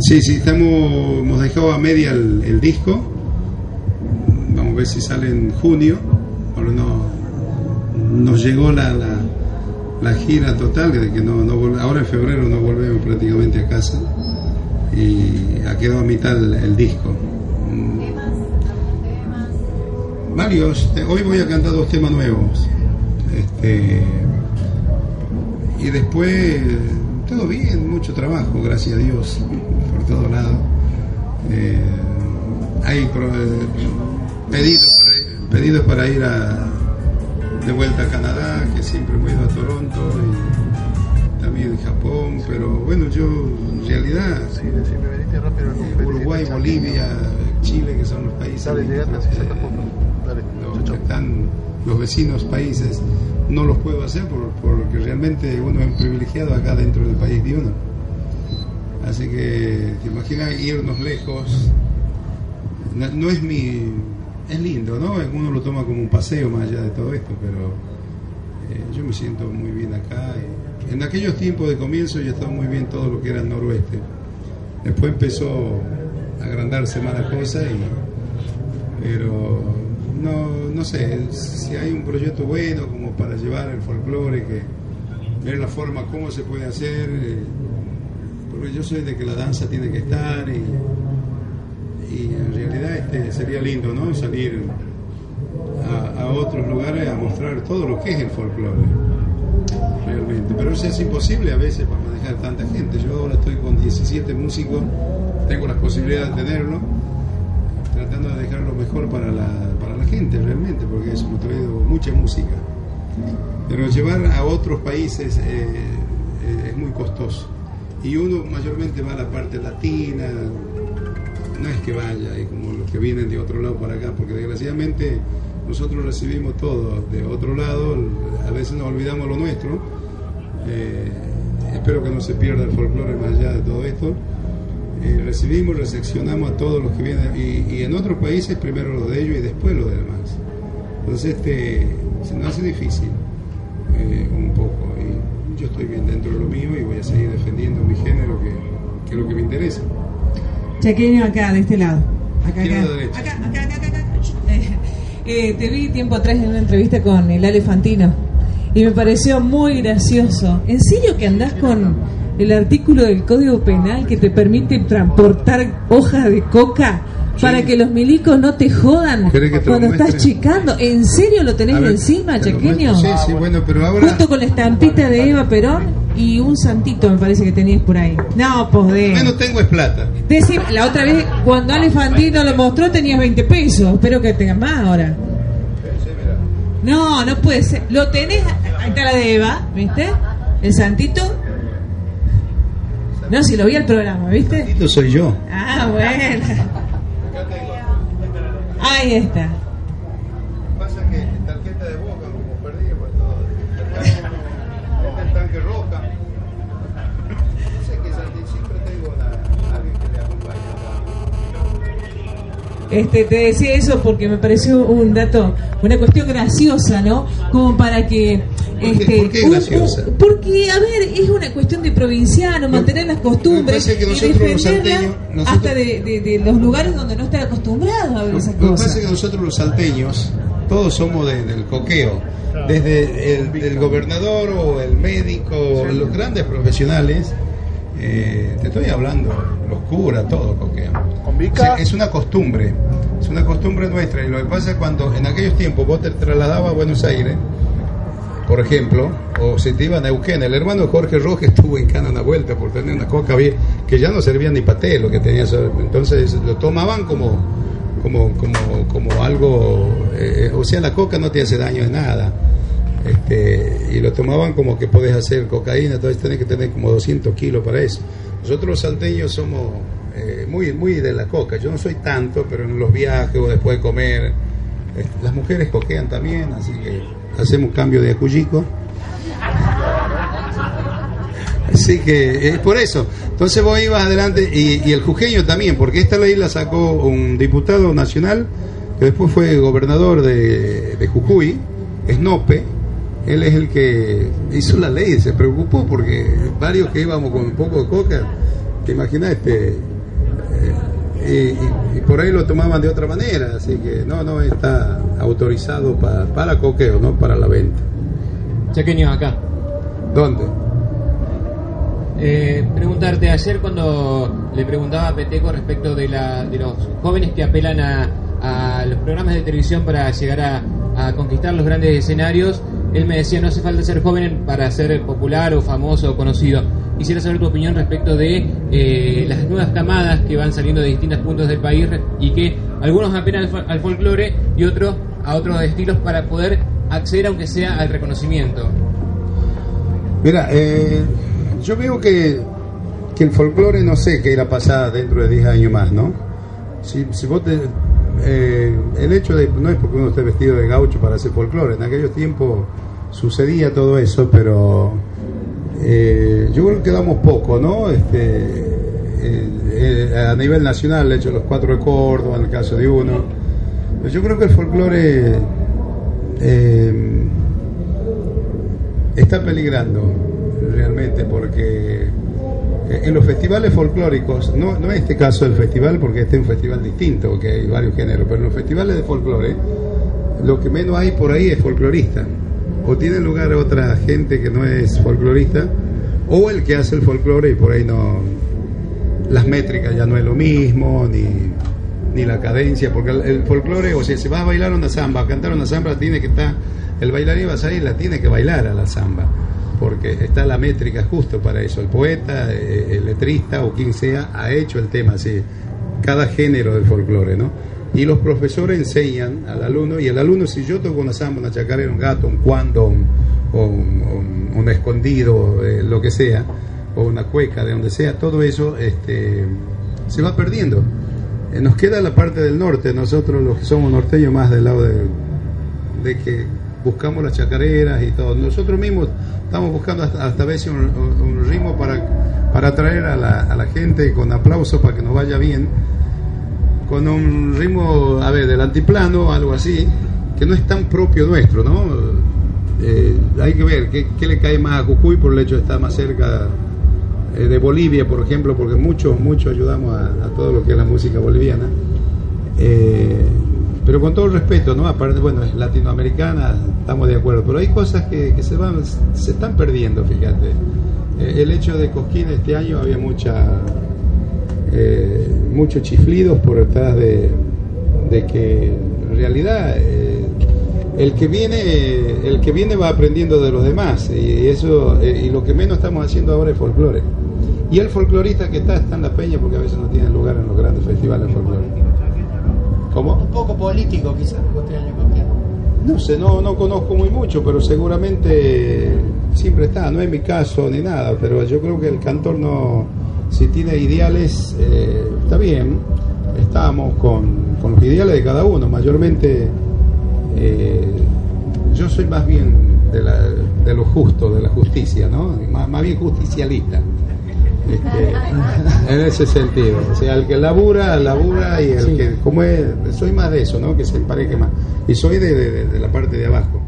Sí, sí, estamos, hemos dejado a media el, disco. Vamos a ver si sale en junio. Ahora no, nos llegó la, la, gira total, de que no, ahora en febrero no volvemos prácticamente a casa y ha quedado a mitad el, disco. Varios, hoy voy a cantar dos temas nuevos. Este, y después todo bien, mucho trabajo, gracias a Dios, todo lado. Eh, hay eh, pedidos para, ir, pedidos para ir a, de vuelta a Canadá, que siempre he ido a Toronto y también Japón, pero bueno, yo en realidad eh, Uruguay, Bolivia, Chile, que son los países que están los vecinos países no los puedo hacer porque realmente uno es privilegiado acá dentro del país de uno. Así que te imaginas irnos lejos. No, es mi. Es lindo, ¿no? Uno lo toma como un paseo más allá de todo esto, pero eh, yo me siento muy bien acá. en aquellos tiempos de comienzo yo estaba muy bien todo lo que era el noroeste. Después empezó a agrandarse más la cosa, y, pero no, no sé, si hay un proyecto bueno como para llevar el folclore, que ver la forma, cómo se puede hacer, eh, porque yo soy de que la danza tiene que estar y, en realidad este sería lindo, ¿no? Salir a, otros lugares a mostrar todo lo que es el folclore, realmente. Pero eso es imposible a veces para manejar tanta gente. Yo ahora estoy con 17 músicos, tengo las posibilidades de tenerlo, tratando de dejar lo mejor para la gente realmente, porque hemos traído mucha música. Pero llevar a otros países eh, eh, es muy costoso. Y uno mayormente va a la parte latina, no es que vaya, y como los que vienen de otro lado para acá, porque desgraciadamente nosotros recibimos todo de otro lado, a veces nos olvidamos lo nuestro. Eh, espero que no se pierda el folclore más allá de todo esto. Eh, recibimos, recepcionamos a todos los que vienen y, en otros países primero lo de ellos y después lo de demás. Entonces este, se nos hace difícil eh, un poco que, es lo que me interesa. Chaqueño acá, de este lado. Acá, acá. acá, acá, acá, acá, eh, te vi tiempo atrás en una entrevista con el Alefantino y me pareció muy gracioso. ¿En serio que andás con el artículo del Código Penal que te permite transportar hojas de coca para que los milicos no te jodan cuando estás chicando. ¿En serio lo tenés encima, chequeño? Sí, sí, bueno, pero ahora... Junto con la estampita de Eva Perón y un santito me parece que tenías por ahí. No, pues de... Menos tengo es plata. la otra vez cuando Ale Fantino lo mostró tenías 20 pesos. Espero que tengas más ahora. No, no puede ser. Lo tenés, ahí está la de Eva, ¿viste? El santito no, si lo vi al programa, ¿viste? Lo soy yo. Ah, bueno. Ahí está. Pasa que tarjeta de boca, como perdí, pues todo. Este es roja. No sé que siempre tengo a alguien que le acompaña. Este, te decía eso porque me pareció un dato, una cuestión graciosa, ¿no? Como para que este, porque, a ver, es una cuestión de provinciano, mantener las costumbres y defenderlas hasta de, los lugares donde no están acostumbrados a ver esas cosas. Lo que pasa es que nosotros los salteños, todos somos del coqueo. Desde el, gobernador o el médico, los grandes profesionales, eh, te estoy hablando, los curas, todo coqueo. es una costumbre, es una costumbre nuestra. Y lo que pasa es cuando en aquellos tiempos vos te trasladabas a Buenos Aires, por ejemplo, o se te iba a Neuquén. El hermano Jorge Rojas estuvo en Cana una vuelta por tener una coca que ya no servía ni paté lo que tenía. Entonces lo tomaban como, como, como, como algo, eh, o sea, la coca no te hace daño de nada. Este, y lo tomaban como que puedes hacer cocaína, entonces tenés que tener como 200 kilos para eso. Nosotros los salteños somos eh, muy, muy de la coca. Yo no soy tanto, pero en los viajes o después de comer, las mujeres coquean también, así que hacemos cambio de acuyico. Así que es por eso. Entonces vos ibas adelante y, el jujeño también, porque esta ley la sacó un diputado nacional que después fue gobernador de, de Jujuy, Esnope. Él es el que hizo la ley, se preocupó porque varios que íbamos con un poco de coca te imaginas este eh, y, por ahí lo tomaban de otra manera, así que no, no está autorizado para, para coqueo, no para la venta. Chaqueño acá. ¿Dónde? Eh, preguntarte, ayer cuando le preguntaba a Peteco respecto de, la, de los jóvenes que apelan a, a los programas de televisión para llegar a, a, conquistar los grandes escenarios, él me decía, no hace falta ser joven para ser popular o famoso o conocido. Quisiera saber tu opinión respecto de eh, las nuevas camadas que van saliendo de distintos puntos del país y que algunos apelan al, folclore y otros a otros estilos para poder acceder, aunque sea al reconocimiento. Mira, eh, yo veo que, que el folclore no sé qué irá a pasar dentro de 10 años más, ¿no? Si, si vos te, eh, el hecho de, no es porque uno esté vestido de gaucho para hacer folclore, en aquellos tiempos sucedía todo eso, pero eh, yo creo que damos poco, ¿no? Este, eh, a nivel nacional, he hecho los cuatro de Córdoba, en el caso de uno. yo creo que el folclore está peligrando realmente porque en los festivales folclóricos, no, no en este caso del festival, porque este es un festival distinto, que hay varios géneros, pero en los festivales de folclore, lo que menos hay por ahí es folclorista. O tiene lugar otra gente que no es folclorista, o el que hace el folclore y por ahí no. Las métricas ya no es lo mismo, ni, ni la cadencia, porque el, folclore, o sea, si vas a bailar una samba, a cantar una samba, tiene que estar. El bailarín va a salir, la tiene que bailar a la samba porque está la métrica justo para eso. El poeta, eh, el letrista o quien sea ha hecho el tema así, cada género del folclore, ¿no? Y los profesores enseñan al alumno, y el alumno, si yo toco una samba, una chacarera, un gato, un cuando, un, un, escondido, eh, lo que sea, o una cueca, de donde sea, todo eso este, se va perdiendo. Eh, nos queda la parte del norte, nosotros los que somos norteños más del lado de, de que buscamos las chacareras y todo. Nosotros mismos estamos buscando hasta, hasta veces un, ritmo para, para atraer a la, a la gente con aplauso para que nos vaya bien, con un ritmo, a ver, del antiplano, algo así, que no es tan propio nuestro, ¿no? Eh, hay que ver qué, qué, le cae más a Jujuy por el hecho de estar más cerca eh, de Bolivia, por ejemplo, porque mucho, mucho ayudamos a, a, todo lo que es la música boliviana. Eh, pero con todo el respeto, ¿no? Aparte, bueno, es latinoamericana, estamos de acuerdo, pero hay cosas que, se van, se están perdiendo, fíjate. Eh, el hecho de Cosquín este año había mucha, eh, muchos chiflidos por detrás de, de que en realidad eh, el que viene, el que viene va aprendiendo de los demás y eso, eh, y lo que menos estamos haciendo ahora es folclore. Y el folclorista que está está en la peña porque a veces no tiene lugar en los grandes festivales folclore. ¿Cómo? Un poco político quizás No sé, no, no conozco muy mucho, pero seguramente siempre está, no es mi caso ni nada, pero yo creo que el cantor no, si tiene ideales, eh, está bien, estamos con, con, los ideales de cada uno, mayormente eh, yo soy más bien de, la, de lo justo, de la justicia, ¿no? Más, más bien justicialista. Este, en ese sentido. O sea, el que labura, labura y el que, como es, soy más de eso, ¿no? Que se empareje más. Y soy de, de, de la parte de abajo.